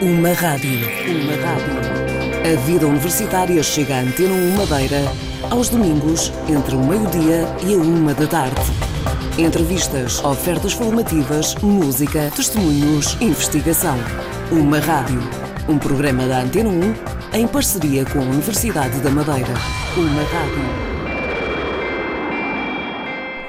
Uma rádio. Uma rádio. A vida universitária chega à Antena 1 Madeira aos domingos, entre o meio-dia e a uma da tarde. Entrevistas, ofertas formativas, música, testemunhos, investigação. Uma rádio. Um programa da Antena 1 em parceria com a Universidade da Madeira. Uma rádio.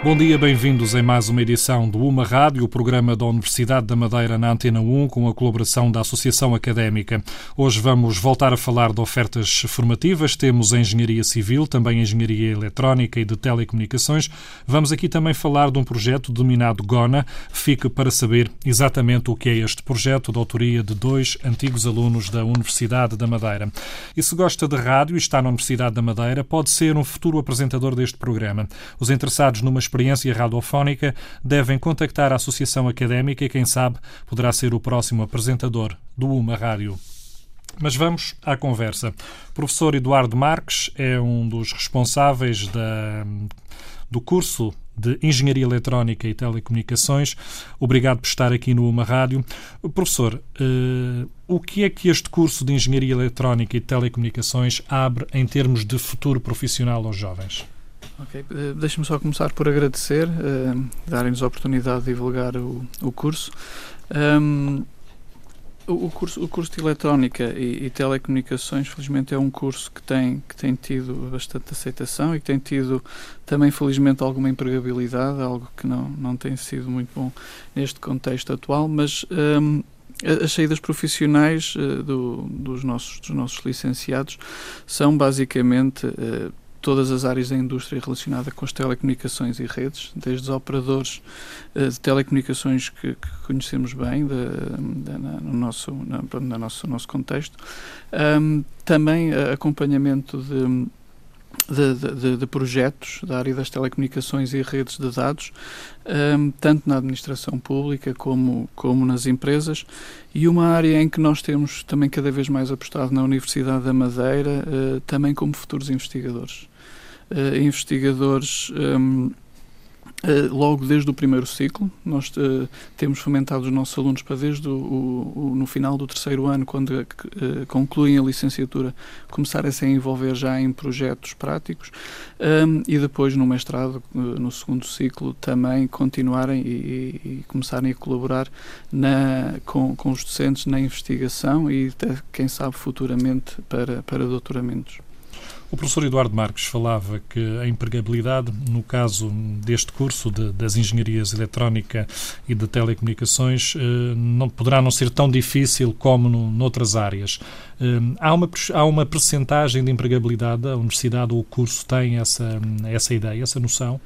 Bom dia, bem-vindos em mais uma edição do Uma Rádio, o programa da Universidade da Madeira na Antena 1, com a colaboração da Associação Académica. Hoje vamos voltar a falar de ofertas formativas. Temos a Engenharia Civil, também a Engenharia Eletrónica e de Telecomunicações. Vamos aqui também falar de um projeto denominado GONA. Fique para saber exatamente o que é este projeto, de autoria de dois antigos alunos da Universidade da Madeira. E se gosta de rádio e está na Universidade da Madeira, pode ser um futuro apresentador deste programa. Os interessados numa experiência radiofónica devem contactar a Associação Académica e, quem sabe, poderá ser o próximo apresentador do Uma Rádio. Mas vamos à conversa. O professor Eduardo Marques é um dos responsáveis da, do curso de Engenharia Eletrónica e Telecomunicações. Obrigado por estar aqui no Uma Rádio. Professor, uh, o que é que este curso de Engenharia Eletrónica e Telecomunicações abre em termos de futuro profissional aos jovens? Ok, eh, deixe-me só começar por agradecer, uh, darem-nos a oportunidade de divulgar o, o curso. Um, o, curso. o curso de Eletrónica e, e, Telecomunicações, felizmente, é um curso que tem, que tem tido bastante aceitação e que tem tido também, felizmente, alguma empregabilidade, algo que não, não tem sido muito bom neste contexto atual, mas. Um, as saídas profissionais uh, do, dos, nossos, dos nossos licenciados são basicamente uh, todas as áreas da indústria relacionada com as telecomunicações e redes, desde os operadores uh, de telecomunicações que, que conhecemos bem de, de, na, no nosso, na, nosso, nosso contexto, um, também acompanhamento de de, de, de, projetos da área das telecomunicações e redes de dados, um, tanto na administração pública como, como nas empresas, e uma área em que nós temos também cada vez mais apostado na Universidade da Madeira, uh, também como futuros investigadores. Uh, investigadores. Um, Uh, logo desde o primeiro ciclo, nós uh, temos fomentado os nossos alunos para desde o, o, o no final do terceiro ano, quando uh, concluem a licenciatura, começarem a se envolver já em projetos práticos um, e depois no mestrado, no segundo ciclo, também continuarem e, e, começarem a colaborar na, com, com os docentes na investigação e, até, quem sabe, futuramente para, para doutoramentos. O professor Eduardo Marques falava que a empregabilidade, no caso deste curso de, das engenharias eletrónica e de telecomunicações, eh, não poderá não ser tão difícil como no, noutras áreas. Eh, há uma, há uma percentagem de empregabilidade, a universidade ou o curso tem essa, essa ideia, essa noção?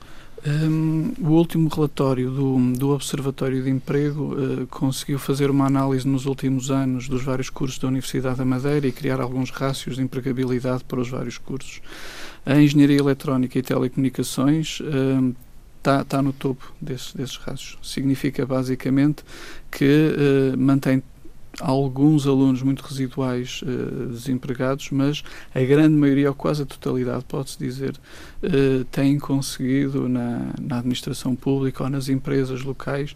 Um, o último relatório do, do Observatório de Emprego uh, conseguiu fazer uma análise nos últimos anos dos vários cursos da Universidade da Madeira e criar alguns rácios de empregabilidade para os vários cursos. A Engenharia Eletrónica e Telecomunicações está uh, tá no topo desse, desses rácios. Significa basicamente que uh, mantém alguns alunos muito residuais uh, desempregados, mas a grande maioria, ou quase a totalidade, pode-se dizer, uh, têm conseguido na, na, administração pública ou nas empresas locais,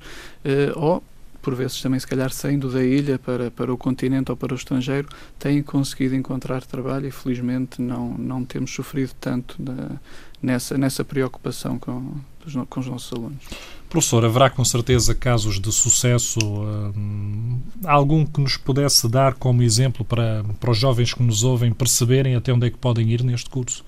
uh, ou por vezes também se calhar saindo da ilha para, para o continente ou para o estrangeiro, têm conseguido encontrar trabalho e felizmente não, não temos sofrido tanto da, nessa, nessa preocupação com, com os nossos alunos. Professor, haverá com certeza casos de sucesso, hum, algum que nos pudesse dar como exemplo para, para os jovens que nos ouvem perceberem até onde é que podem ir neste curso?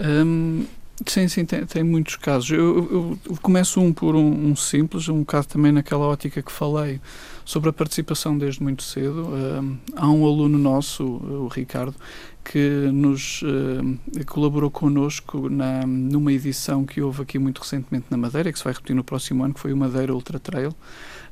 Hum, sim, sim, tem, tem muitos casos. Eu, eu, eu começo um por um, um, simples, um caso também naquela ótica que falei sobre a participação desde muito cedo. Hum, há um aluno nosso, o Ricardo, que nos uh, colaborou connosco na, numa edição que houve aqui muito recentemente na Madeira, que se vai repetir no próximo ano, que foi o Madeira Ultra Trail.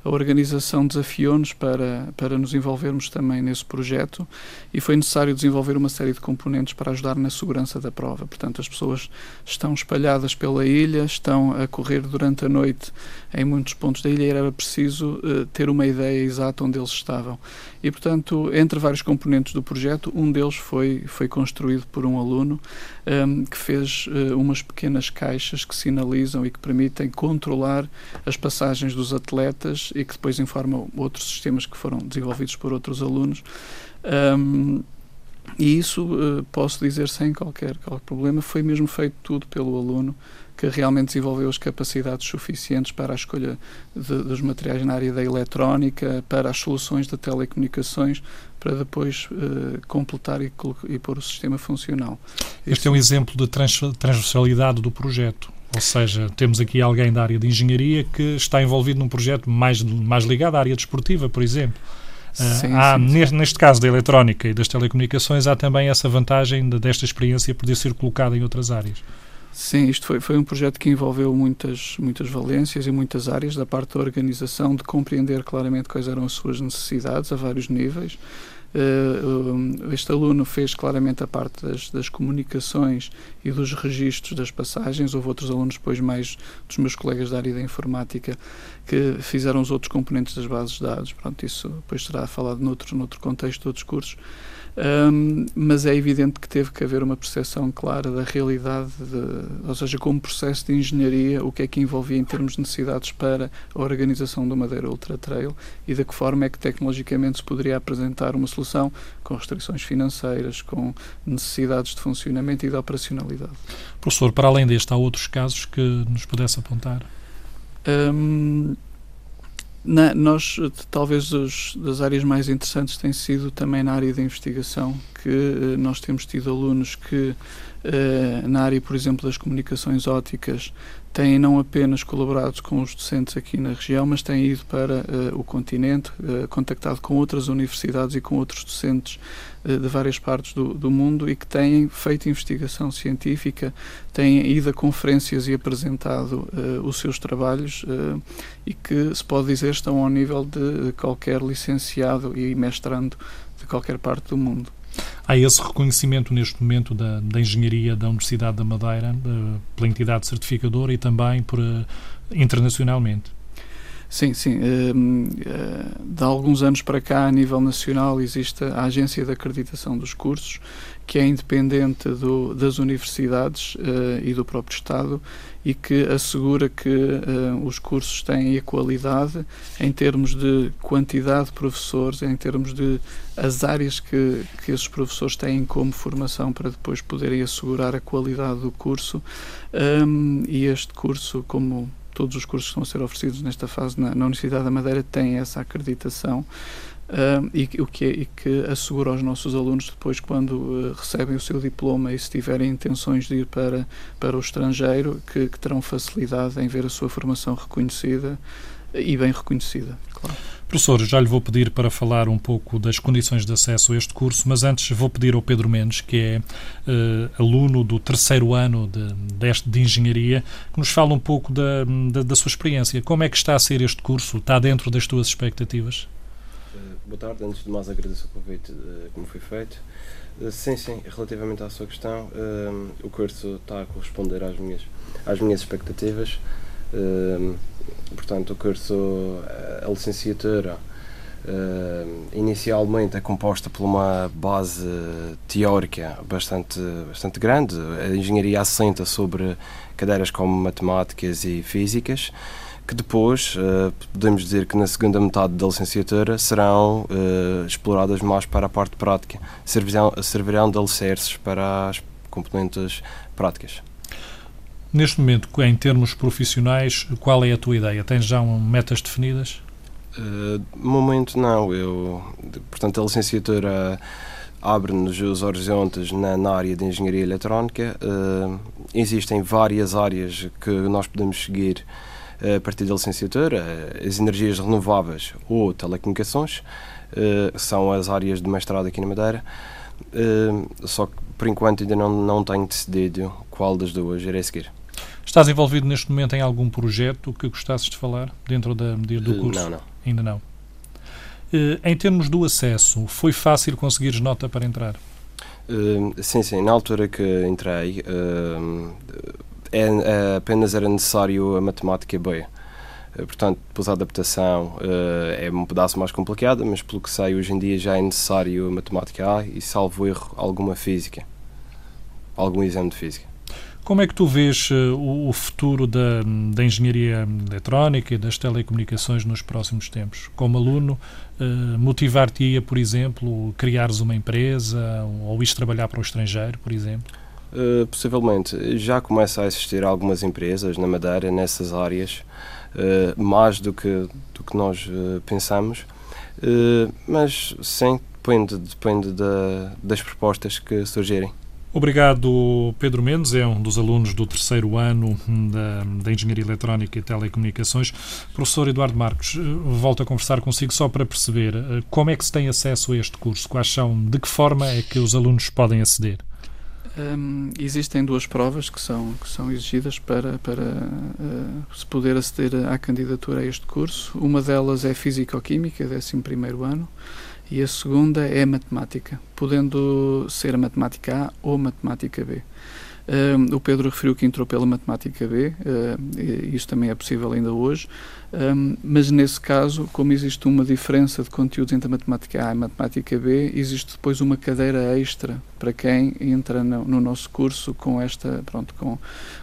A organização desafiou-nos para, para nos envolvermos também nesse projeto e foi necessário desenvolver uma série de componentes para ajudar na segurança da prova. Portanto, as pessoas estão espalhadas pela ilha, estão a correr durante a noite em muitos pontos da ilha e era preciso uh, ter uma ideia exata onde eles estavam. E, portanto, entre vários componentes do projeto, um deles foi foi, construído por um aluno um, que fez uh, umas pequenas caixas que sinalizam e que permitem controlar as passagens dos atletas e que depois informam outros sistemas que foram desenvolvidos por outros alunos. Um, e isso, uh, posso dizer sem qualquer, qualquer problema, foi mesmo feito tudo pelo aluno que realmente desenvolveu as capacidades suficientes para a escolha de, dos materiais na área da eletrónica, para as soluções de telecomunicações, para depois uh, completar e, e pôr o sistema funcional. Este Isso... é um exemplo de transversalidade do projeto. Ou seja, temos aqui alguém da área de engenharia que está envolvido num projeto mais, mais ligado à área desportiva, por exemplo. Uh, sim, há, sim, neste, neste, caso da eletrónica e das telecomunicações, há também essa vantagem de, desta experiência poder ser colocada em outras áreas. Sim, isto foi, foi um projeto que envolveu muitas, muitas valências e muitas áreas da parte da organização, de compreender claramente quais eram as suas necessidades a vários níveis. Uh, este aluno fez claramente a parte das, das, comunicações e dos registros das passagens. Houve outros alunos, depois, mais dos meus colegas da área da informática, que fizeram os outros componentes das bases de dados. Pronto, isso depois será falado noutro, noutro contexto outros cursos. Um, mas é evidente que teve que haver uma percepção clara da realidade, de, ou seja, como processo de engenharia, o que é que envolvia em termos de necessidades para a organização do Madeira Ultra Trail e de que forma é que tecnologicamente se poderia apresentar uma solução com restrições financeiras, com necessidades de funcionamento e de operacionalidade. Professor, para além deste, há outros casos que nos pudesse apontar? Um, na, nós, talvez, os, das áreas mais interessantes tem sido também na área da investigação, que uh, nós temos tido alunos que, uh, na área, por exemplo, das comunicações óticas, têm não apenas colaborado com os docentes aqui na região, mas têm ido para uh, o continente, contactado com outras universidades e com outros docentes de várias partes do, do, mundo e que têm feito investigação científica, têm ido a conferências e apresentado uh, os seus trabalhos uh, e que se pode dizer estão ao nível de qualquer licenciado e mestrando de qualquer parte do mundo. Há esse reconhecimento neste momento da, da engenharia da Universidade da Madeira, uh, pela entidade certificadora e também por, internacionalmente. Sim, sim. Hum, eh, de alguns anos para cá, a nível nacional, existe a Agência de Acreditação dos Cursos, que é independente do, das universidades uh, e do próprio Estado e que assegura que uh, os cursos têm a qualidade em termos de quantidade de professores, em termos de as áreas que, que esses professores têm como formação para depois poderem assegurar a qualidade do curso. Um, e este curso, como todos os cursos que estão a ser oferecidos nesta fase na, na Universidade da Madeira têm essa acreditação uh, e, o que é, e que assegura aos nossos alunos depois quando uh, recebem o seu diploma e se tiverem intenções de ir para, para o estrangeiro que, que terão facilidade em ver a sua formação reconhecida e bem reconhecida, claro. Professor, já lhe vou pedir para falar um pouco das condições de acesso a este curso, mas antes vou pedir ao Pedro Mendes, que é uh, aluno do terceiro ano de, deste, de Engenharia, que nos fale um pouco da, da, da, sua experiência. Como é que está a ser este curso? Está dentro das tuas expectativas? Uh, boa tarde. Antes de mais, agradeço o convite uh, como foi feito. sim, sim, relativamente à sua questão, o curso está a corresponder às minhas, às minhas expectativas. Portanto, o curso, a licenciatura, uh, inicialmente é composta por uma base teórica bastante, bastante grande. A engenharia assenta sobre cadeiras como matemáticas e físicas, que depois, uh, podemos dizer que na segunda metade da licenciatura serão exploradas mais para a parte prática, servirão, servirão de alicerces para as componentes práticas. Neste momento, em termos profissionais, qual é a tua ideia? Tens já um, metas definidas? Uh, momento não. Eu, portanto, a licenciatura abre-nos os horizontes na, na, área de engenharia eletrónica. Uh, existem várias áreas que nós podemos seguir uh, a partir da licenciatura. As energias renováveis ou telecomunicações uh, são as áreas de mestrado aqui na Madeira. só que, por enquanto, ainda não, não tenho decidido qual das duas irei seguir. Estás envolvido neste momento em algum projeto que gostasses de falar dentro da, do curso? Não, não. Ainda não. Uh, em termos do acesso, foi fácil conseguires nota para entrar? Uh, sim, sim. Na altura que entrei, uh, é, apenas era necessário a matemática B. Portanto, depois a adaptação é um pedaço mais complicado, mas pelo que sei, hoje em dia já é necessário matemática A e, salvo erro, alguma física. Algum exame de física. Como é que tu vês uh, o futuro da, da, engenharia eletrónica e das telecomunicações nos próximos tempos? Como aluno, uh, motivar-te-ia, por exemplo, criares uma empresa ou ires trabalhar para o estrangeiro, por exemplo? Uh, possivelmente. Já começa a existir algumas empresas na Madeira nessas áreas, mais do que, do que nós pensamos, mas sim, depende, depende da, das propostas que surgirem. Obrigado, Pedro Mendes, é um dos alunos do terceiro ano da, da, Engenharia Eletrónica e Telecomunicações. Professor Eduardo Marcos, eh, volto a conversar consigo só para perceber eh, como é que se tem acesso a este curso, quais são, de que forma é que os alunos podem aceder? Um, existem duas provas que são, que são exigidas para, para uh, se poder aceder à candidatura a este curso. Uma delas é Físico-Química, 11 ano, e a segunda é matemática, podendo ser a matemática A ou a matemática B. Uh, o Pedro referiu que entrou pela matemática B, uh, isso também é possível ainda hoje, mas nesse caso, como existe uma diferença de conteúdos entre a matemática A e a matemática B, existe depois uma cadeira extra para quem entra no, no nosso curso com esta, pronto, com,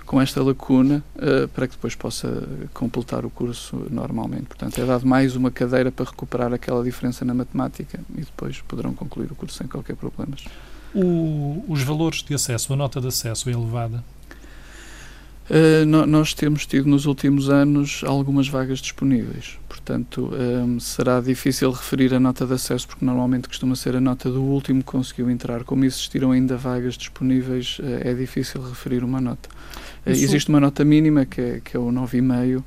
com esta lacuna, uh, para que depois possa completar o curso normalmente. Portanto, é dado mais uma cadeira para recuperar aquela diferença na matemática e depois poderão concluir o curso sem qualquer problema. Os valores de acesso, a nota de acesso é elevada? Uh, nós temos tido nos últimos anos algumas vagas disponíveis, portanto um, ehm, será difícil referir a nota de acesso porque normalmente costuma ser a nota do último que conseguiu entrar. Como existiram ainda vagas disponíveis, uh, é difícil referir uma nota. Uh, existe uma nota mínima que é, que é o 9,5, uhum.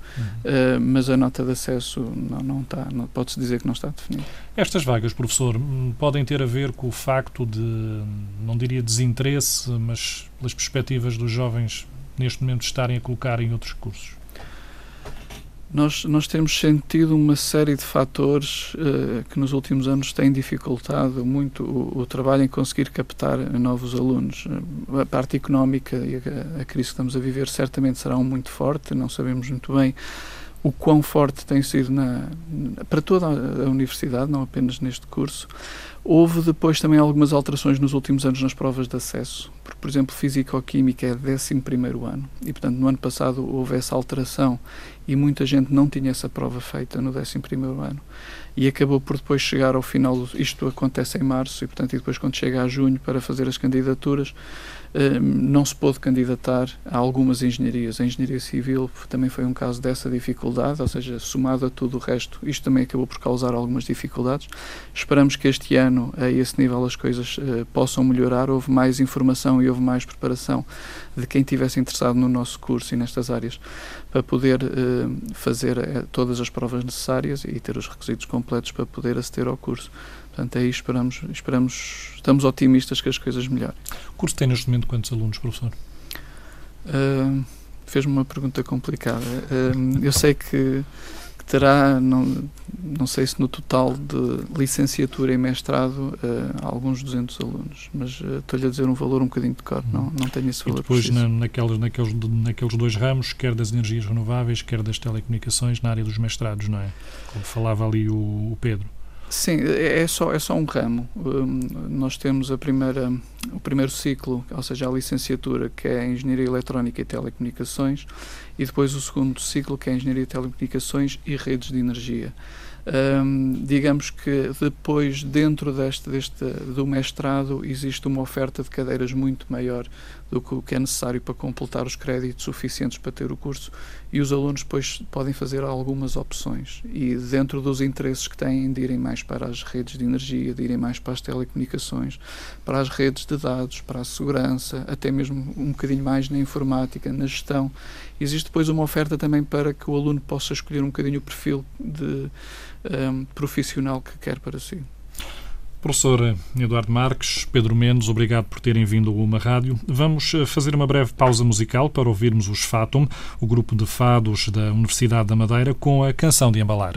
mas a nota de acesso não, não está, não, pode-se dizer que não está definida. Estas vagas, professor, hum, podem ter a ver com o facto de, não diria desinteresse, mas pelas perspectivas dos jovens neste momento estarem a colocar em outros cursos? Nós, nós temos sentido uma série de fatores uh, que nos últimos anos têm dificultado muito o, o, trabalho em conseguir captar novos alunos. A parte económica e a, a crise que estamos a viver certamente será um muito forte, não sabemos muito bem o quão forte tem sido na, para toda a universidade, não apenas neste curso. Houve depois também algumas alterações nos últimos anos nas provas de acesso, porque, por exemplo, Físico-Química é 11 ano e, portanto, no ano passado houve essa alteração e muita gente não tinha essa prova feita no 11 ano. E acabou por depois chegar ao final, isto acontece em março e, portanto, e depois quando chega a junho para fazer as candidaturas, não se pôde candidatar a algumas engenharias. A engenharia civil também foi um caso dessa dificuldade, ou seja, somado a tudo o resto, isto também acabou por causar algumas dificuldades. Esperamos que este ano, a esse nível, as coisas uh, possam melhorar. Houve mais informação e houve mais preparação de quem tivesse interessado no nosso curso e nestas áreas para poder uh, fazer uh, todas as provas necessárias e ter os requisitos completos para poder aceder ao curso. Portanto, aí esperamos, esperamos, estamos otimistas que as coisas melhorem. O curso tem neste momento quantos alunos, professor? Uh, Fez-me uma pergunta complicada. Uh, eu sei que, que, terá, não, não sei se no total de licenciatura e mestrado, uh, alguns 200 alunos, mas estou-lhe a dizer um valor um bocadinho de cor, não, não tenho esse valor. E depois, na, naqueles, naqueles, naqueles dois ramos, quer das energias renováveis, quer das telecomunicações, na área dos mestrados, não é? Como falava ali o, o Pedro. Sim, é, é só, é só um ramo. Um, nós temos a primeira, o primeiro ciclo, ou seja, a licenciatura, que é Engenharia Eletrónica e Telecomunicações, e depois o segundo ciclo, que é Engenharia Telecomunicações e Redes de Energia. Um, digamos que depois, dentro deste, deste, do mestrado, existe uma oferta de cadeiras muito maior do que é necessário para completar os créditos suficientes para ter o curso e os alunos depois podem fazer algumas opções e dentro dos interesses que têm de irem mais para as redes de energia, de irem mais para as telecomunicações, para as redes de dados, para a segurança, até mesmo um bocadinho mais na informática, na gestão. Existe depois uma oferta também para que o aluno possa escolher um bocadinho o perfil de um, profissional que quer para si. Professor Eduardo Marques, Pedro Mendes, obrigado por terem vindo a uma rádio. Vamos eh, fazer uma breve pausa musical para ouvirmos os Fatum, o grupo de fados da Universidade da Madeira, com a canção de embalar.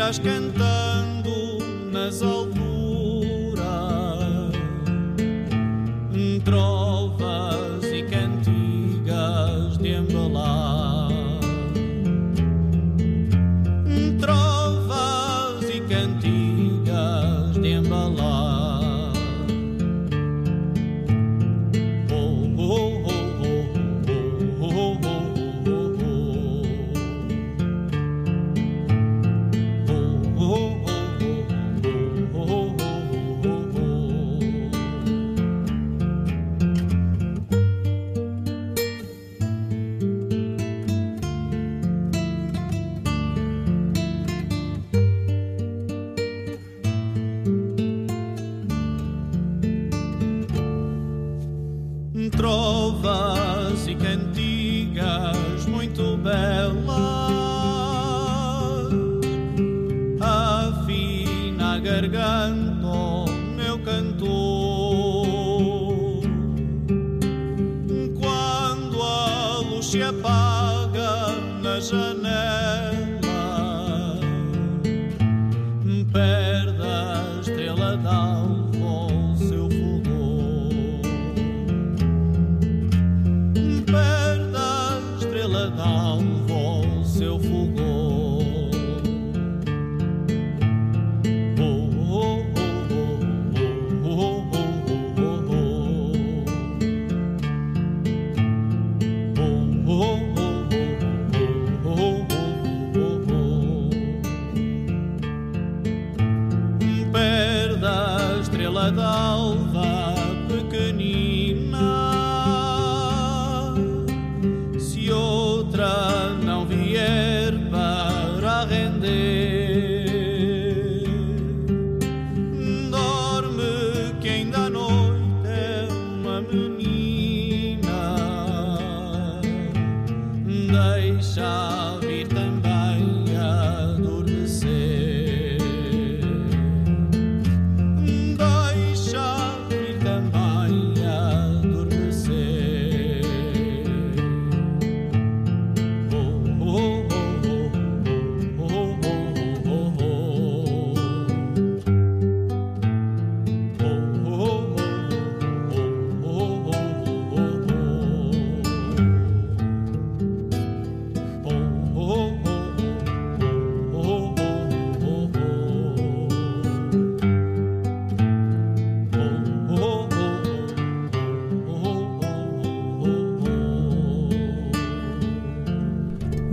irás cantando nas alturas.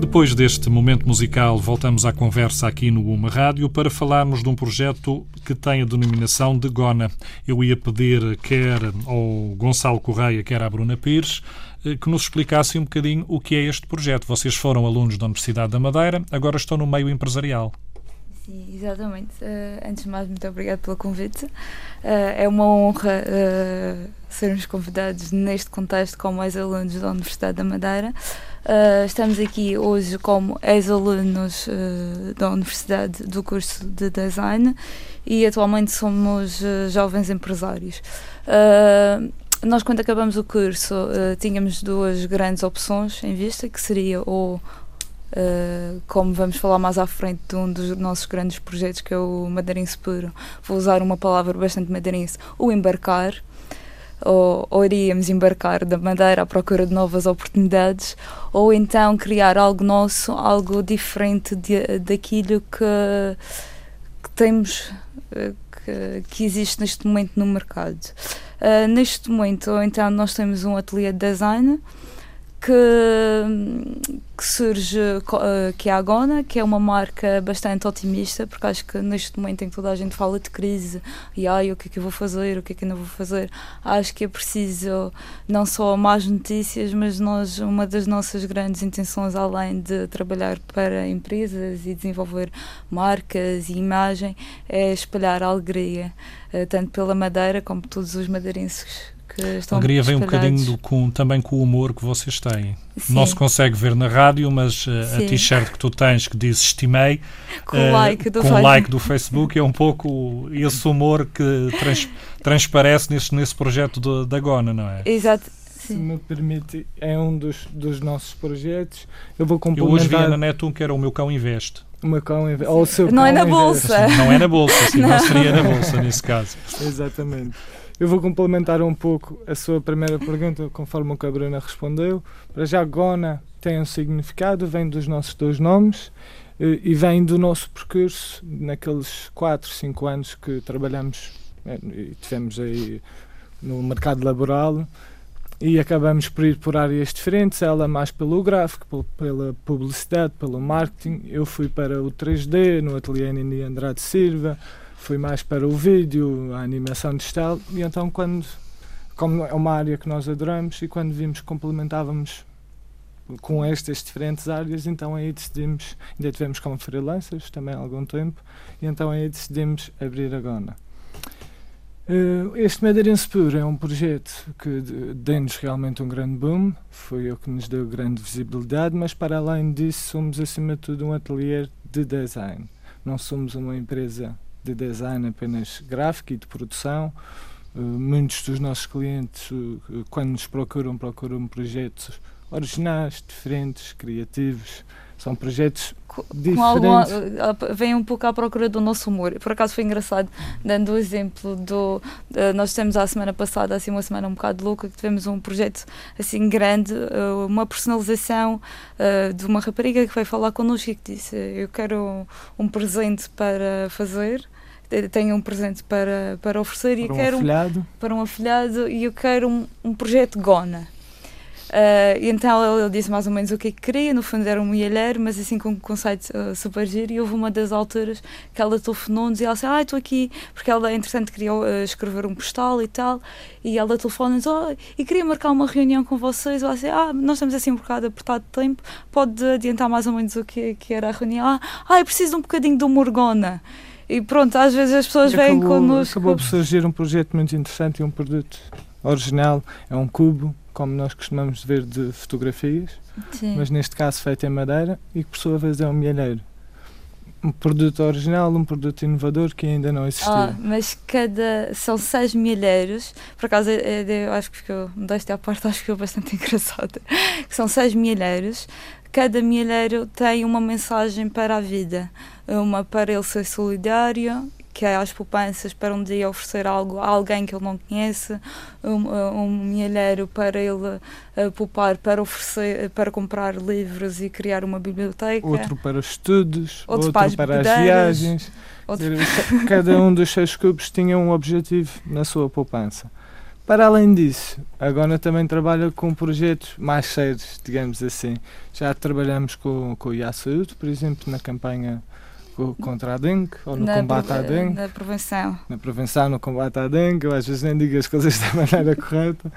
Depois deste momento musical, voltamos à conversa aqui no Uma Rádio para falarmos de um projeto que tem a denominação de GONA. Eu ia pedir quer ao Gonçalo Correia, quer à Bruna Pires, eh, que nos explicassem um bocadinho o que é este projeto. Vocês foram alunos da Universidade da Madeira, agora estão no meio empresarial. Exatamente. Uh, antes de mais, muito obrigado pelo convite. Uh, é uma honra uh, sermos convidados neste contexto como ex-alunos da Universidade da Madeira. Uh, estamos aqui hoje como ex-alunos uh, da Universidade do curso de Design e atualmente somos uh, jovens empresários. nós, quando acabamos o curso, tínhamos duas grandes opções em vista, que seria ou Uh, como vamos falar mais à frente de um dos nossos grandes projetos, que é o Madeirense Puro, vou usar uma palavra bastante madeirense, o embarcar. Ou, ou iríamos embarcar da Madeira à procura de novas oportunidades, ou então criar algo nosso, algo diferente de, daquilo que, que temos, uh, que, que existe neste momento no mercado. Uh, neste momento, então, nós temos um ateliê de design que, que surge, uh, que é a Agona, que é uma marca bastante otimista, porque acho que neste momento em que toda a gente fala de crise e ai, o que é que eu vou fazer, o que é que eu não vou fazer, acho que é preciso não só más notícias, mas nós, uma das nossas grandes intenções, além de trabalhar para empresas e desenvolver marcas e imagem, é espalhar a alegria, uh, tanto pela Madeira como todos os madeirenses que estão Alegria vem um bocadinho do, com, também com o humor que vocês têm. Sim. Não se consegue ver na rádio, mas uh, a t-shirt que tu tens que diz estimei com o uh, like, do, com like do Facebook é um pouco esse humor que trans, transparece nesse, nesse projeto da Gona, não é? Exato. Se me permite, é um dos, dos nossos projetos. Eu vou complementar... Eu hoje vi na Netum que era o meu cão investe. O meu cão investe. Ou o seu não é na bolsa. Não é na bolsa, sim, não. não seria na bolsa nesse caso. Exatamente. Eu vou complementar um pouco a sua primeira pergunta, conforme o Cabruna respondeu. Para já, Gona tem um significado, vem dos nossos dois nomes eh, e vem do nosso percurso naqueles 4, 5 anos que trabalhamos eh, e tivemos aí no mercado laboral e acabamos por ir por áreas diferentes, ela mais pelo gráfico, pela publicidade, pelo marketing, eu fui para o 3D no ateliê Nini Andrade Silva, fui mais para o vídeo, a animação digital, e então quando, como é uma área que nós adoramos, e quando vimos que complementávamos com estas diferentes áreas, então aí decidimos, ainda tivemos como freelancers também há algum tempo, e então aí decidimos abrir a Gona. Uh, este Madeirense Puro é um projeto que deu-nos realmente um grande boom, foi o que nos deu grande visibilidade, mas para além disso somos acima de tudo um ateliê de design. Não somos uma empresa de design apenas gráfico e de produção. Uh, muitos dos nossos clientes, uh, quando nos procuram, procuram projetos originais, diferentes, criativos. São projetos diferentes. Alguma, vem um pouco à procura do nosso humor. Por acaso foi engraçado, dando o exemplo do. Uh, nós temos a semana passada, assim, uma semana um bocado louca, que tivemos um projeto assim grande, uh, uma personalização uh, de uma rapariga que veio falar connosco e que disse: Eu quero um, um presente para fazer tenho um presente para, para oferecer para e um quero afilhado. Um, para um afilhado e eu quero um, um projeto Gona. Uh, e então ele, disse mais ou menos o que é que queria, no fundo era um milheiro, mas assim com um conceito uh, super giro. E houve uma das alturas que ela telefonou-nos e ela disse: Ah, estou aqui, porque ela, entretanto, queria uh, escrever um postal e tal. E ela telefonou-nos: Oh, e queria marcar uma reunião com vocês. Ela disse: Ah, nós estamos assim um bocado apertado de tempo, pode adiantar mais ou menos o que, que era a reunião? Ah, ah eu preciso de um bocadinho do Morgona. E pronto, às vezes as pessoas vêm connosco. Acabou por surgir um projeto muito interessante e um produto original. É um cubo, como nós costumamos ver de fotografias, Sim. mas neste caso feito em madeira e que por sua vez é um milheiro. Um produto original, um produto inovador que ainda não existia. Ah, mas cada. São seis milheiros, por acaso é, é, eu acho que ficou, desta à parte, acho que ficou bastante engraçado. São seis milheiros, cada milheiro tem uma mensagem para a vida uma para ele ser solidário, que é às poupanças para um dia oferecer algo a alguém que ele não conhece, um, um milheiro para ele uh, poupar para oferecer, para comprar livros e criar uma biblioteca. Outro para estudos, outro, outro para, para as viagens. Outro... Cada um dos seus cubos tinha um objetivo na sua poupança. Para além disso, agora também trabalha com projetos mais sérios, digamos assim. Já trabalhamos com, com o IA Saúde, por exemplo, na campanha contra a dengue ou no na combate à dengue. Na prevenção. Na prevenção, no combate à dengue. Eu às vezes nem digo as coisas da maneira correta.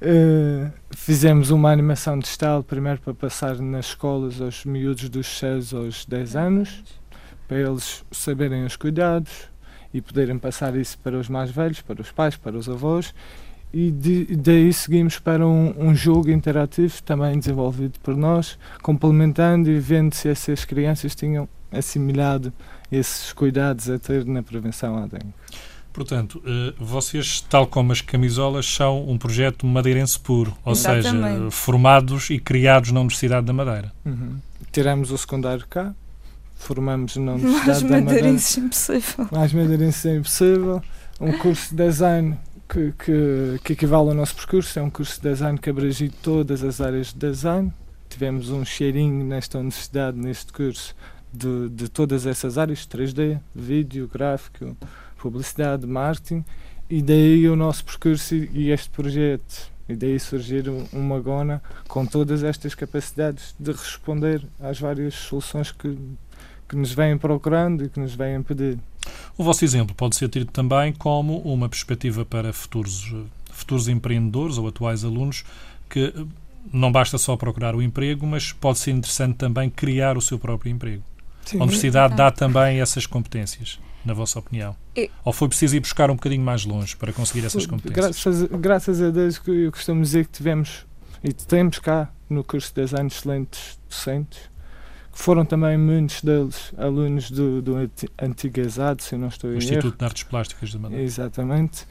Uh, fizemos uma animação digital primeiro para passar nas escolas aos miúdos dos 6 aos 10 anos, para eles saberem os cuidados e poderem passar isso para os mais velhos, para os pais, para os avós. E de, daí seguimos para um, um jogo interativo também desenvolvido por nós, complementando e vendo se essas crianças tinham assimilado esses cuidados a ter na prevenção à dengue. Portanto, eh, vocês, tal como as camisolas, são um projeto madeirense puro, ou Exatamente. seja, formados e criados na Universidade da Madeira. Uhum. Tiramos o secundário cá, formamos na Mais Universidade da Madeira. madeirenses impossível. Mais madeirense é impossível. Um curso de design que, que, que equivale ao nosso percurso, é um curso de design que abrange todas as áreas de design. Tivemos um cheirinho nesta universidade, neste curso, de, de todas essas áreas, 3D, vídeo, gráfico, publicidade, marketing, e daí o nosso percurso e, este projeto. E daí surgir um- uma Gona com todas estas capacidades de responder às várias soluções que, que nos vêm procurando e que nos vêm pedir. O vosso exemplo pode ser tido também como uma perspectiva para futuros, futuros empreendedores ou atuais alunos que eh, não basta só procurar o emprego, mas pode ser interessante também criar o seu próprio emprego. Sim, A universidade dá também essas competências, na vossa opinião? E- Ou foi preciso ir buscar um bocadinho mais longe para conseguir essas competências? Graças, graças a Deus que eu costumo dizer que tivemos e temos cá no curso de design excelentes docentes que foram também muitos deles alunos do, do anti- antigo ESAD, se eu não estou em erro. Instituto de Artes Plásticas da Madeira. Exatamente.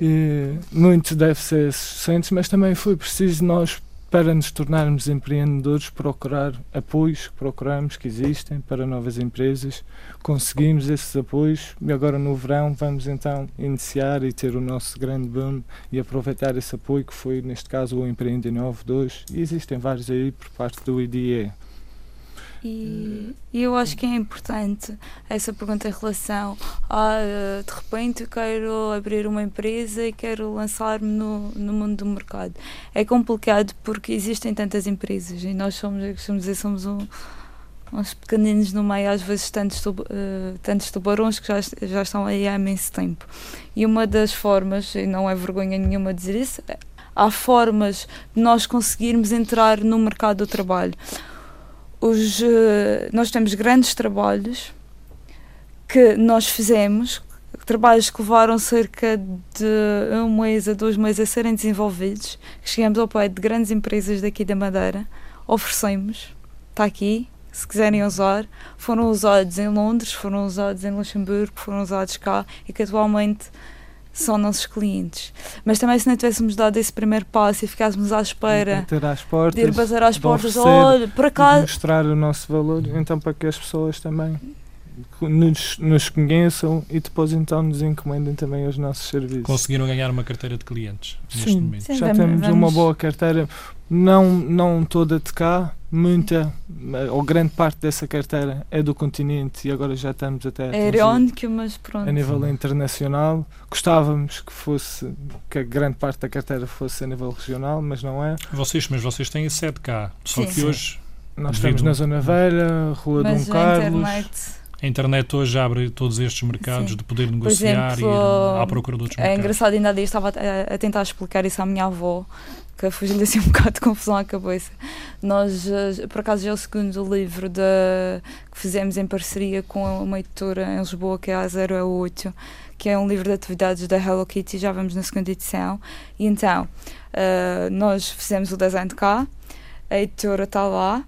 E muito deve ser suficiente, mas também foi preciso nós, para nos tornarmos empreendedores, procurar apoios que procuramos, que existem para novas empresas. Conseguimos esses apoios e agora no verão vamos então iniciar e ter o nosso grande boom e aproveitar esse apoio que foi, neste caso, o Empreende Novo 2 e existem vários aí por parte do IDE. E, e eu acho que é importante essa pergunta em relação a eh, de repente eu quero abrir uma empresa e quero lançar-me no, no mundo do mercado. É complicado porque existem tantas empresas e nós somos, eu costumo dizer, somos um, uns pequeninos no meio, às vezes tantos, eh, tantos tubarões que já, já estão aí há imenso tempo. E uma das formas, e não é vergonha nenhuma dizer isso, é- há formas de nós conseguirmos entrar no mercado do trabalho os, eh, nós temos grandes trabalhos que nós fizemos, trabalhos que levaram cerca de um mês a dois meses a serem desenvolvidos, chegamos ao pé de grandes empresas daqui da Madeira, oferecemos, está aqui, se quiserem usar, foram usados em Londres, foram usados em Luxemburgo, foram usados cá e que atualmente são nossos clientes. Mas também se não tivéssemos dado esse primeiro passo e ficássemos à espera Bater às de ir portas, bater às de portas, oferecer, olha, de acaso, mostrar o nosso valor, então para que as pessoas também nos, nos conheçam e depois então nos encomendem também os nossos serviços. Conseguiram ganhar uma carteira de clientes neste Sim. momento. Sim, Já vamos- temos uma vamos- boa carteira, não, não toda de cá, muita, ou grande parte dessa carteira é do continente e agora já estamos até a é irónico, mas pronto. a nível internacional. Gostávamos que fosse que a grande parte da carteira fosse a nível regional, mas não é. Vocês, mas vocês têm a sede cá. Só Sim. que Sim. hoje Nós Devido- estamos na Zona Velha, Rua mas Dom a Carlos. internet, a internet hoje abre todos estes mercados Sim. de poder negociar exemplo, e ir à procura de outros é mercados. engraçado, ainda há dias estava a, a tentar explicar isso à minha avó, que fugiu-lhe assim um bocado de confusão à cabeça. Nós, eh, por acaso, já é o segundo livro de, que fizemos em parceria com uma editora em Lisboa, que é a 008, que é um livro de atividades da Hello Kitty, já vamos na segunda edição. E então, eh, nós fizemos o design de cá, a editora está lá,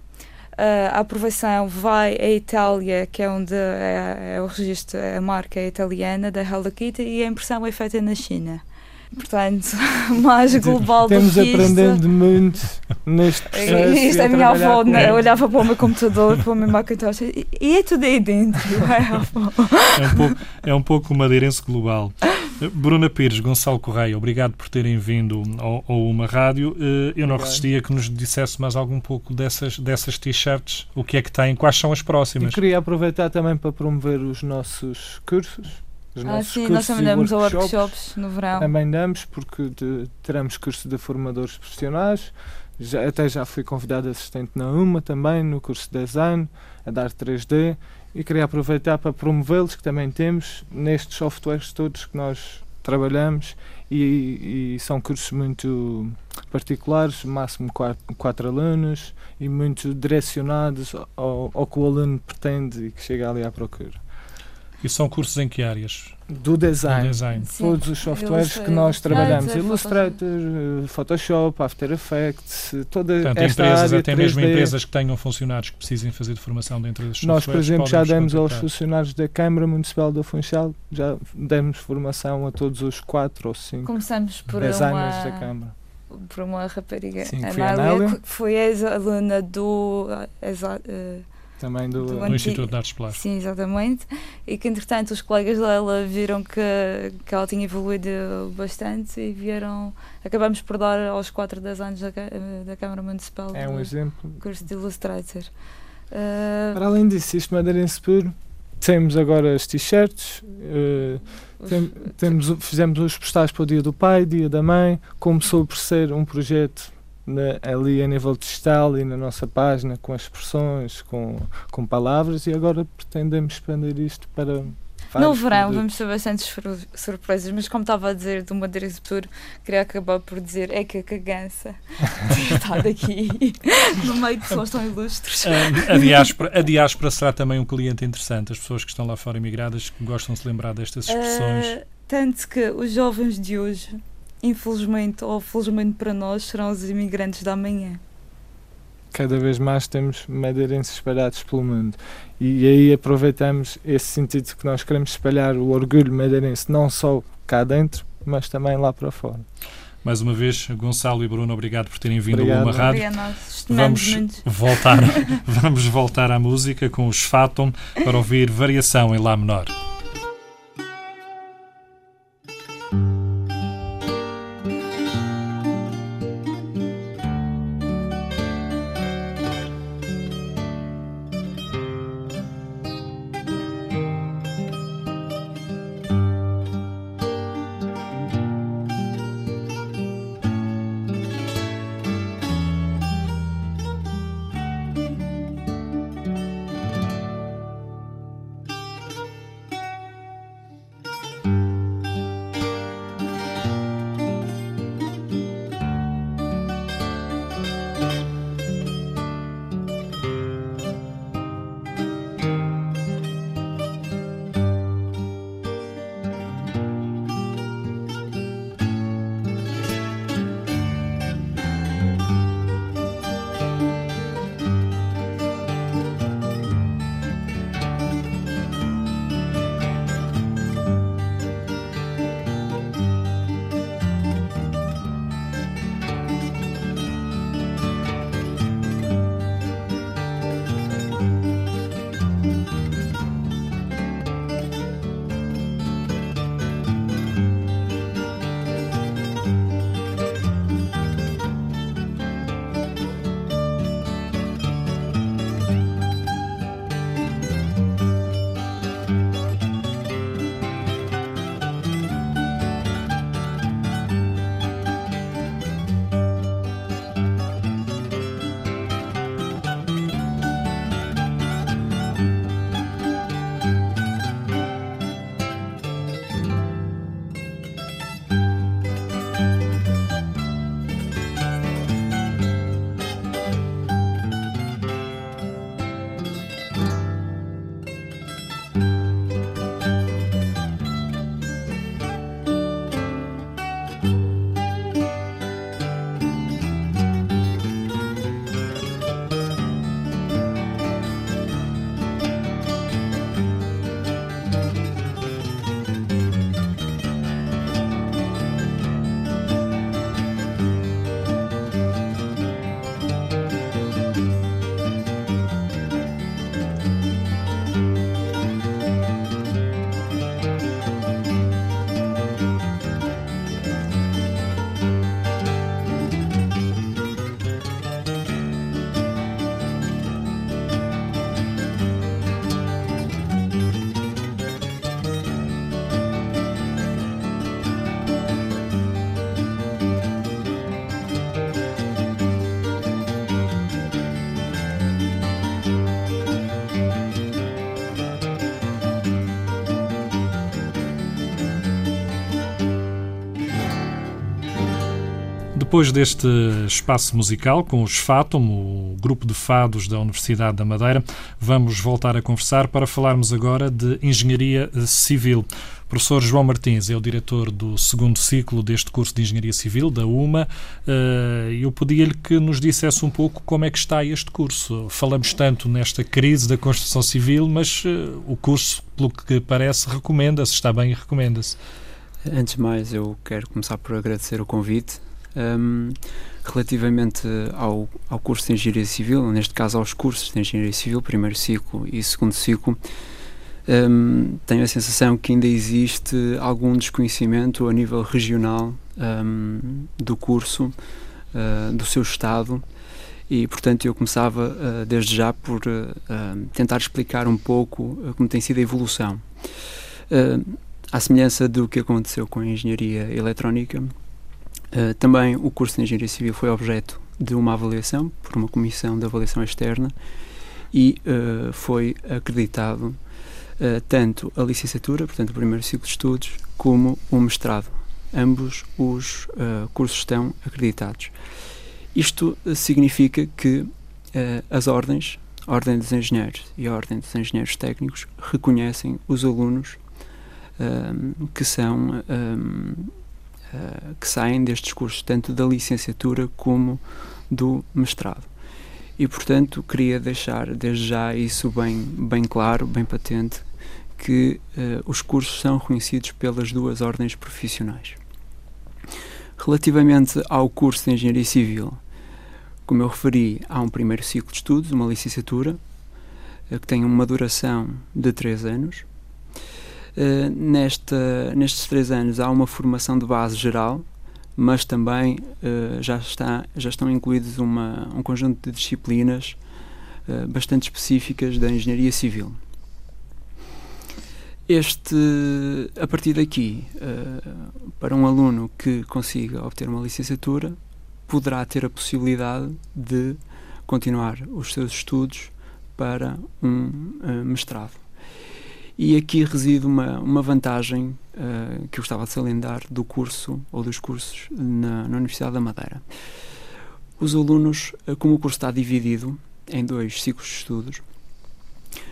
a aprovação vai à Itália, que é onde é, é o registro, a marca é italiana da Hello Kitty, e a impressão é feita na China. Portanto, mais global Temos do que isto. aprendido muito neste processo. Isto é a minha avó, né? eu olhava para o meu computador, para o meu Macintosh e, e é tudo aí dentro. é, avó. É um pouco, é um pouco uma madeirense global. Bruna Pires, Gonçalo Correia, obrigado por terem vindo ao, ao Uma Rádio. Eh, Eu não resistia que nos dissesse mais algum pouco dessas, dessas t-shirts, o que é que têm, quais são as Eu próximas. queria aproveitar também para promover os nossos cursos. Ah, sim, nós também damos workshops. workshops no verão. Também damos, porque de- teremos curso de formadores profissionais. Já, até já fui convidado assistente na UMA também, no curso de design, a dar 3D. E queria aproveitar para promovê-los, que também temos nestes softwares todos que nós trabalhamos. E, e são cursos muito particulares, máximo quatro, quatro alunos, e muito direcionados ao, ao que o aluno pretende e que chega ali à procura. E são cursos em que áreas? Do design. Do design. Todos os softwares que nós trabalhamos, Illustrator, eh, Photoshop, After Effects, toda Portanto, esta empresas, área até 3D. mesmo empresas que tenham funcionários que precisem fazer de formação dentro desses Nós, por exemplo, já demos nos aos contactar. funcionários da Câmara Municipal do Funchal, já demos formação a todos os quatro ou cinco Começamos por designers da uma, Câmara. por uma rapariga, Sim, que foi a Anália, foi ex-aluna do. exa- eh, Também do, Do antigo- Instituto de Artes Plásticas. Sim, exatamente. E que entretanto os colegas dela viram que, que ela tinha evoluído bastante e vieram. Acabamos por dar aos 4, 10 anos da, da Câmara Municipal é um do exemplo. curso de Illustrator. Uh, Para além disso, isto madeirense puro, temos agora as t-shirts, os- tem- temos, fizemos os postais para o Dia do Pai, Dia da Mãe, começou por ser um projeto na- ali a nível digital e na nossa página, com expressões, com, com palavras, e agora pretendemos expandir isto para. No verão produtos. vamos ter bastantes sur- surpresas, mas como estava a dizer do Madeira Futuro, queria acabar por dizer é que a cagança ter estado aqui no meio de pessoas tão ilustres. Ah, A diáspora, a diáspora será também um cliente interessante. As pessoas que estão lá fora imigradas que gostam de se lembrar destas expressões. Ah, tanto que os jovens de hoje, infelizmente ou felizmente para nós, serão os imigrantes da manhã. Cada vez mais temos madeirenses espalhados pelo mundo. E aí aproveitamos esse sentido que nós queremos espalhar o orgulho madeirense, não só cá dentro, mas também lá para fora. Mais uma vez, Gonçalo e Bruno, obrigado por terem vindo Obrigado. a uma rádio. Vamos muito. voltar, vamos voltar à música com os Fatum para ouvir variação em Lá menor. Depois deste espaço musical com os Fatum, o grupo de fados da Universidade da Madeira, vamos voltar a conversar para falarmos agora de engenharia civil. O professor João Martins é o diretor do segundo ciclo deste curso de Engenharia Civil, da UMA. Eh, eu pedia-lhe que nos dissesse um pouco como é que está este curso. Falamos tanto nesta crise da construção civil, mas eh, o curso, pelo que parece, recomenda-se, está bem e recomenda-se. Antes de mais, eu quero começar por agradecer o convite. Um, relativamente ao, ao curso de Engenharia Civil, neste caso aos cursos de Engenharia Civil, primeiro ciclo e segundo ciclo, um, tenho a sensação que ainda existe algum desconhecimento a nível regional um, do curso, uh, do seu estado, e portanto eu começava uh, desde já por uh, tentar explicar um pouco como tem sido a evolução. à semelhança do que aconteceu com a engenharia eletrónica, também o curso de engenharia civil foi objeto de uma avaliação por uma comissão de avaliação externa e foi acreditado uh, tanto a licenciatura, portanto o primeiro ciclo de estudos, como o mestrado. Ambos os uh, cursos estão acreditados. Isto significa que uh, as ordens, a Ordem dos Engenheiros e a Ordem dos Engenheiros Técnicos, reconhecem os alunos que são que saem destes cursos, tanto da licenciatura como do mestrado. E, portanto, queria deixar desde já isso bem, bem claro, bem patente, que uh, os cursos são reconhecidos pelas duas ordens profissionais. Relativamente ao curso de Engenharia Civil, como eu referi, há um primeiro ciclo de estudos, uma licenciatura, uh, que tem uma duração de três anos. Uh, nesta, nestes três anos há uma formação de base geral, mas também já, está, já estão incluídos uma, um conjunto de disciplinas bastante específicas da engenharia civil. Este, a partir daqui, uh, para um aluno que consiga obter uma licenciatura, poderá ter a possibilidade de continuar os seus estudos para um uh, mestrado. E aqui reside uma, uma vantagem uh, que eu gostava de salientar do curso ou dos cursos na, na Universidade da Madeira. Os alunos, como o curso está dividido em dois ciclos de estudos,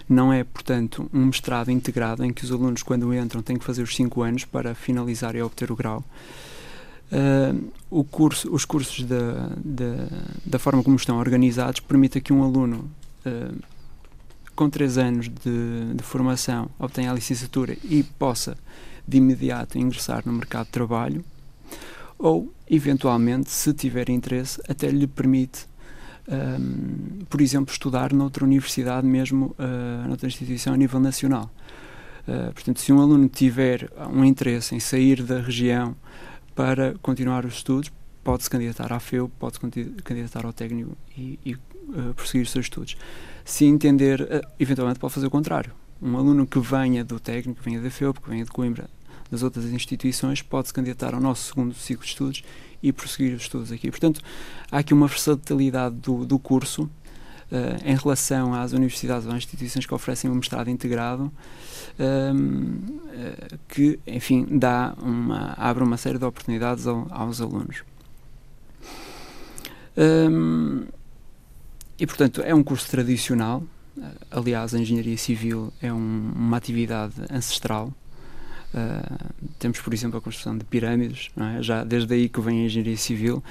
não é, portanto, um mestrado integrado em que os alunos, quando entram, têm que fazer os 5 anos para finalizar e obter o grau. Uh, o curso, os cursos da, da, da, forma como estão organizados permite que um aluno com 3 anos de, de, formação obtenha a licenciatura e possa de imediato ingressar no mercado de trabalho ou, eventualmente, se tiver interesse, até lhe permite um, por exemplo, estudar noutra universidade mesmo, uh, noutra instituição a nível nacional. Uh, portanto, se um aluno tiver um interesse em sair da região para continuar os estudos, pode-se candidatar à FEU, pode-se candidatar ao técnico e, e uh, prosseguir os seus estudos. Se entender, uh, eventualmente pode fazer o contrário. Um aluno que venha do técnico, que venha da FEU, que venha de Coimbra, das outras instituições, pode-se candidatar ao nosso segundo ciclo de estudos e prosseguir os estudos aqui. Portanto, há aqui uma versatilidade do, do curso uh, em relação às universidades ou às instituições que oferecem um mestrado integrado, uh, que, enfim, dá uma, abre uma série de oportunidades ao, aos alunos. Um, e, portanto, é um curso tradicional. Aliás, a engenharia civil é um, uma atividade ancestral Uh, temos, por exemplo, a construção de pirâmides, é? já desde aí que vem a engenharia civil.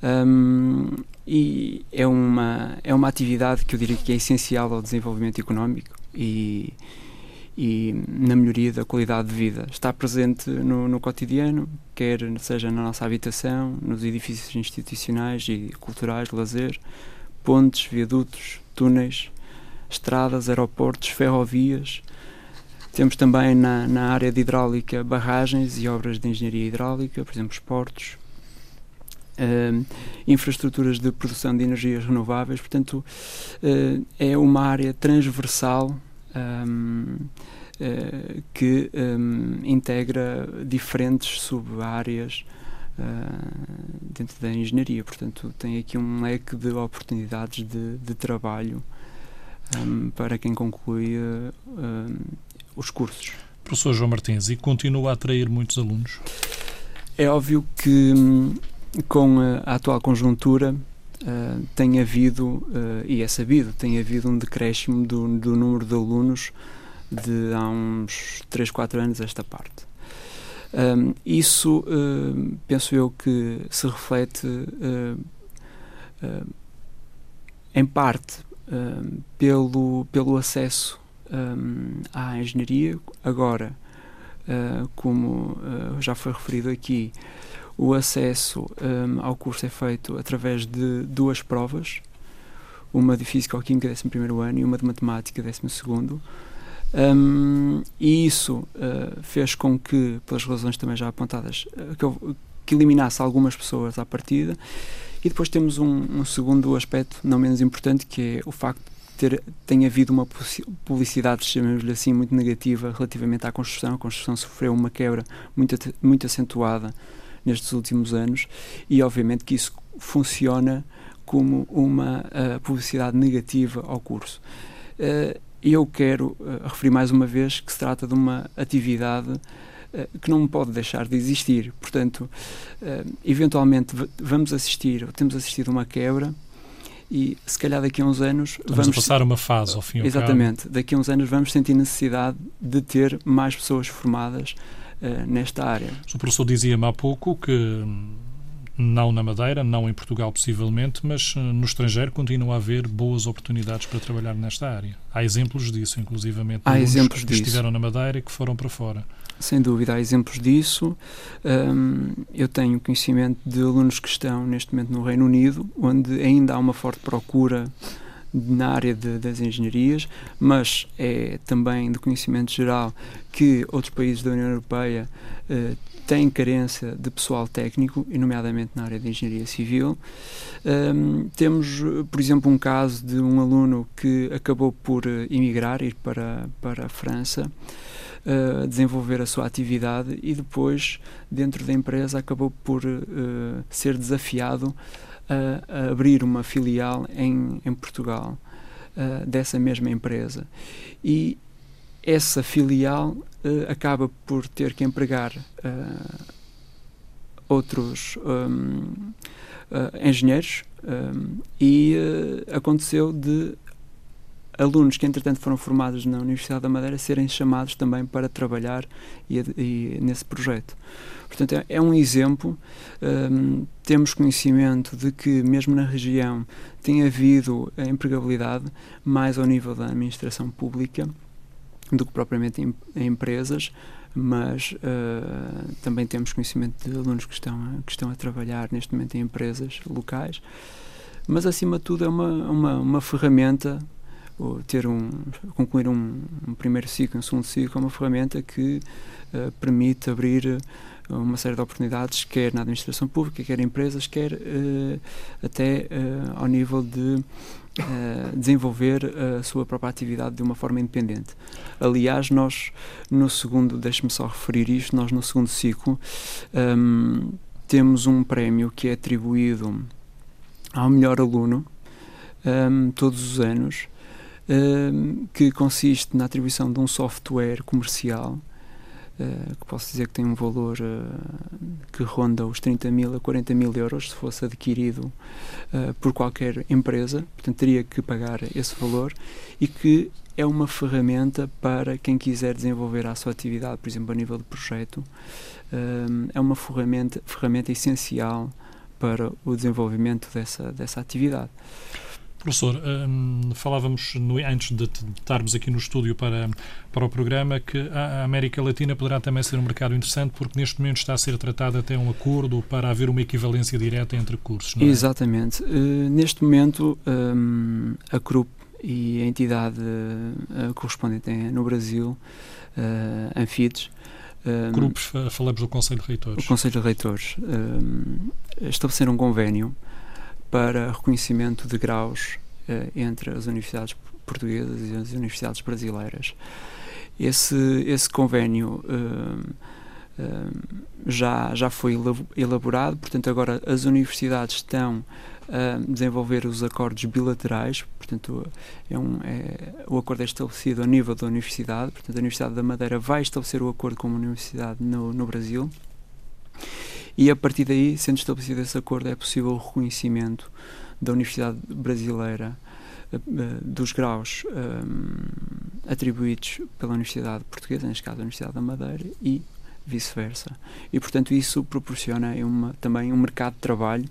Um, e é uma, é uma atividade que eu diria que é essencial ao desenvolvimento económico e, e na melhoria da qualidade de vida. Está presente no, no cotidiano, quer seja na nossa habitação, nos edifícios institucionais e culturais, lazer, pontes, viadutos, túneis, estradas, aeroportos, ferrovias, temos também na, na área de hidráulica barragens e obras de engenharia hidráulica, por exemplo, esportes, uh, infraestruturas de produção de energias renováveis. Portanto, uh, é uma área transversal um, uh, eh, que um, integra diferentes sub-áreas dentro da engenharia. Portanto, tem aqui um leque de oportunidades de, de trabalho um, para quem conclui os cursos. Professor João Martins, e continua a atrair muitos alunos? É óbvio que hum, com a atual conjuntura, uh, tem havido, uh, e é sabido, tem havido um decréscimo do, do número de alunos de há uns 3, 4 anos esta parte. Um, isso, uh, penso eu, que se reflete em parte pelo, pelo acesso um, à engenharia. Agora, como já foi referido aqui, o acesso um, ao curso é feito através de duas provas, uma de Física-Química, 11 ano, e uma de Matemática, 12 um, e isso uh, fez com que, pelas razões também já apontadas, uh, que, eu, que, eliminasse algumas pessoas à partida. E depois temos um, um, segundo aspecto, não menos importante, que é o facto de ter tem havido uma publicidade, chamemos-lhe assim, muito negativa relativamente à construção. A construção sofreu uma quebra muito, muito acentuada nestes últimos anos e obviamente que isso funciona como uma uh, publicidade negativa ao curso. Uh, eu quero uh, referir mais uma vez que se trata de uma atividade que não pode deixar de existir. Portanto, eventualmente vamos assistir, ou temos assistido uma quebra e se calhar daqui a uns anos vamos, vamos passar uma fase ao fim exatamente daqui a uns anos vamos sentir necessidade de ter mais pessoas formadas uh, nesta área. O professor dizia-me há pouco que hum, não na Madeira, não em Portugal possivelmente, mas uh, no estrangeiro continua a haver boas oportunidades para trabalhar nesta área. Há exemplos disso, inclusivamente. Há exemplos que disso. estiveram na Madeira e que foram para fora. Sem dúvida, há exemplos disso. Um, eu tenho conhecimento de alunos que estão neste momento no Reino Unido, onde ainda há uma forte procura na área de, das engenharias, mas é também de conhecimento geral que outros países da União Europeia eh, têm carência de pessoal técnico, e nomeadamente na área de engenharia civil. Um, temos, por exemplo, um caso de um aluno que acabou por uh, emigrar, ir para, para a França, uh, desenvolver a sua atividade e depois, dentro da empresa, acabou por uh, ser desafiado a, a abrir uma filial em, em Portugal uh, dessa mesma empresa. E essa filial uh, acaba por ter que empregar outros um, engenheiros um, e aconteceu de alunos que entretanto foram formados na Universidade da Madeira serem chamados também para trabalhar e, e nesse projeto. Portanto, é, é um exemplo. Um, temos conhecimento de que, mesmo na região, tem havido empregabilidade mais ao nível da administração pública do que propriamente em, em empresas, mas uh, também temos conhecimento de alunos que estão, a, que estão a trabalhar neste momento em empresas locais. Mas, acima de tudo, é uma, uma, uma ferramenta ter um concluir um, um, primeiro ciclo, um segundo ciclo, é uma ferramenta que uh, permite abrir uma série de oportunidades, quer na administração pública, quer em empresas, quer uh, até uh, ao nível de uh, desenvolver a sua própria atividade de uma forma independente. Aliás, nós no segundo, deixe-me só referir isto, nós no segundo ciclo um, temos um prémio que é atribuído ao melhor aluno um, todos os anos, um, que consiste na atribuição de um software comercial Uh, que posso dizer que tem um valor uh, que ronda os 30 mil a 40 mil euros se fosse adquirido uh, por qualquer empresa, portanto teria que pagar esse valor e que é uma ferramenta para quem quiser desenvolver a sua atividade, por exemplo, a nível de projeto, é uma ferramenta, ferramenta essencial para o desenvolvimento dessa, dessa atividade. Professor, um, falávamos no, antes de, estarmos aqui no estúdio para, para o programa que a América Latina poderá também ser um mercado interessante porque neste momento está a ser tratado até um acordo para haver uma equivalência direta entre cursos. Não é? Exatamente. Uh, neste momento, um, a CRUP e a entidade uh, correspondente no Brasil, uh, Anfides, um, Grupos, falamos do Conselho de Reitores. O Conselho de Reitores um, estabeleceram um convênio para reconhecimento de graus uh, entre as universidades portuguesas e as universidades brasileiras. Esse, esse convênio uh, uh, já, já foi elaborado, portanto, agora as universidades estão a desenvolver os acordos bilaterais, portanto, é um, é, o acordo é estabelecido a nível da universidade, portanto, a Universidade da Madeira vai estabelecer o acordo com uma universidade no, no Brasil E a partir daí, sendo estabelecido esse acordo, é possível o reconhecimento da Universidade Brasileira uh, dos graus um, atribuídos pela Universidade Portuguesa, neste caso a Universidade da Madeira, e vice-versa. E, portanto, isso proporciona uma, também um mercado de trabalho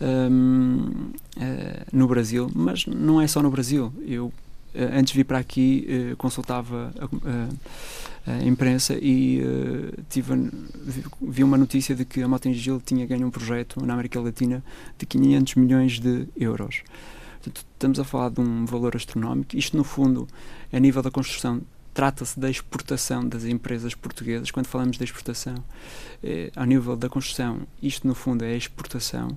um, uh, no Brasil, mas não é só no Brasil. Eu, antes de vir para aqui, uh, consultava a, a, imprensa e tive, vi, uma notícia de que a Motengil tinha ganho um projeto na América Latina de 500 milhões de euros. Portanto, estamos a falar de um valor astronómico. Isto, no fundo, a nível da construção, trata-se da exportação das empresas portuguesas. Quando falamos de exportação, eh, ao nível da construção, isto no fundo é a exportação.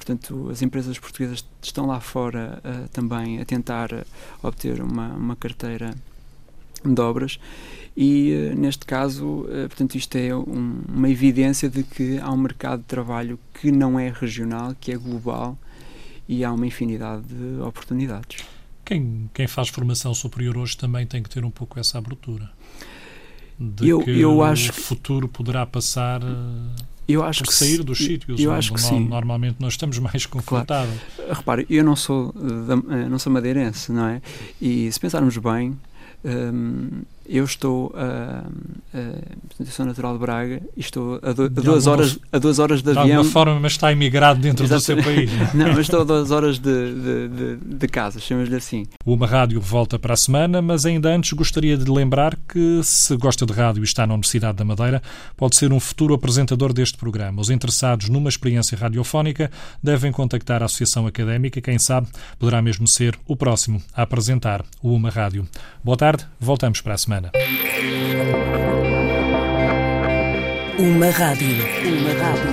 Portanto, as empresas portuguesas estão lá fora uh, também a tentar uh, obter uma, uma carteira de obras e uh, neste caso, portanto, isto é um, uma evidência de que há um mercado de trabalho que não é regional, que é global e há uma infinidade de oportunidades. Quem, quem faz formação superior hoje também tem que ter um pouco essa abertura. De eu, que eu o futuro poderá passar eu acho que sair dos sítios eu acho que sim. normalmente nós estamos mais confortáveis. Claro. Repare, eu não sou, da, não sou madeirense, não é? E se pensarmos bem, hum, eu estou a, a, sou natural de Braga e estou a, do, a duas horas a duas horas de, de avião. De alguma forma, mas está imigrado dentro Exato. do seu país. Não, mas estou a duas horas de, de, de, de casa, chamamos-lhe assim. O Uma Rádio volta para a semana, mas ainda antes gostaria de lembrar que se gosta de rádio e está na Universidade da Madeira, pode ser um futuro apresentador deste programa. Os interessados numa experiência radiofónica devem contactar a Associação Académica, quem sabe poderá mesmo ser o próximo a apresentar o Uma Rádio. Boa tarde, voltamos para a semana. Uma rádio. Uma rádio.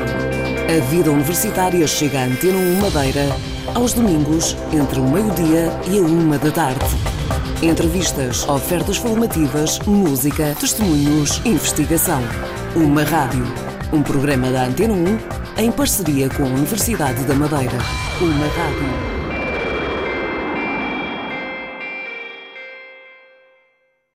A vida universitária chega à Antena 1 Madeira aos domingos entre o meio-dia e a uma da tarde. Entrevistas, ofertas formativas, música, testemunhos, investigação. Uma rádio. Um programa da Antena 1 em parceria com a Universidade da Madeira. Uma rádio.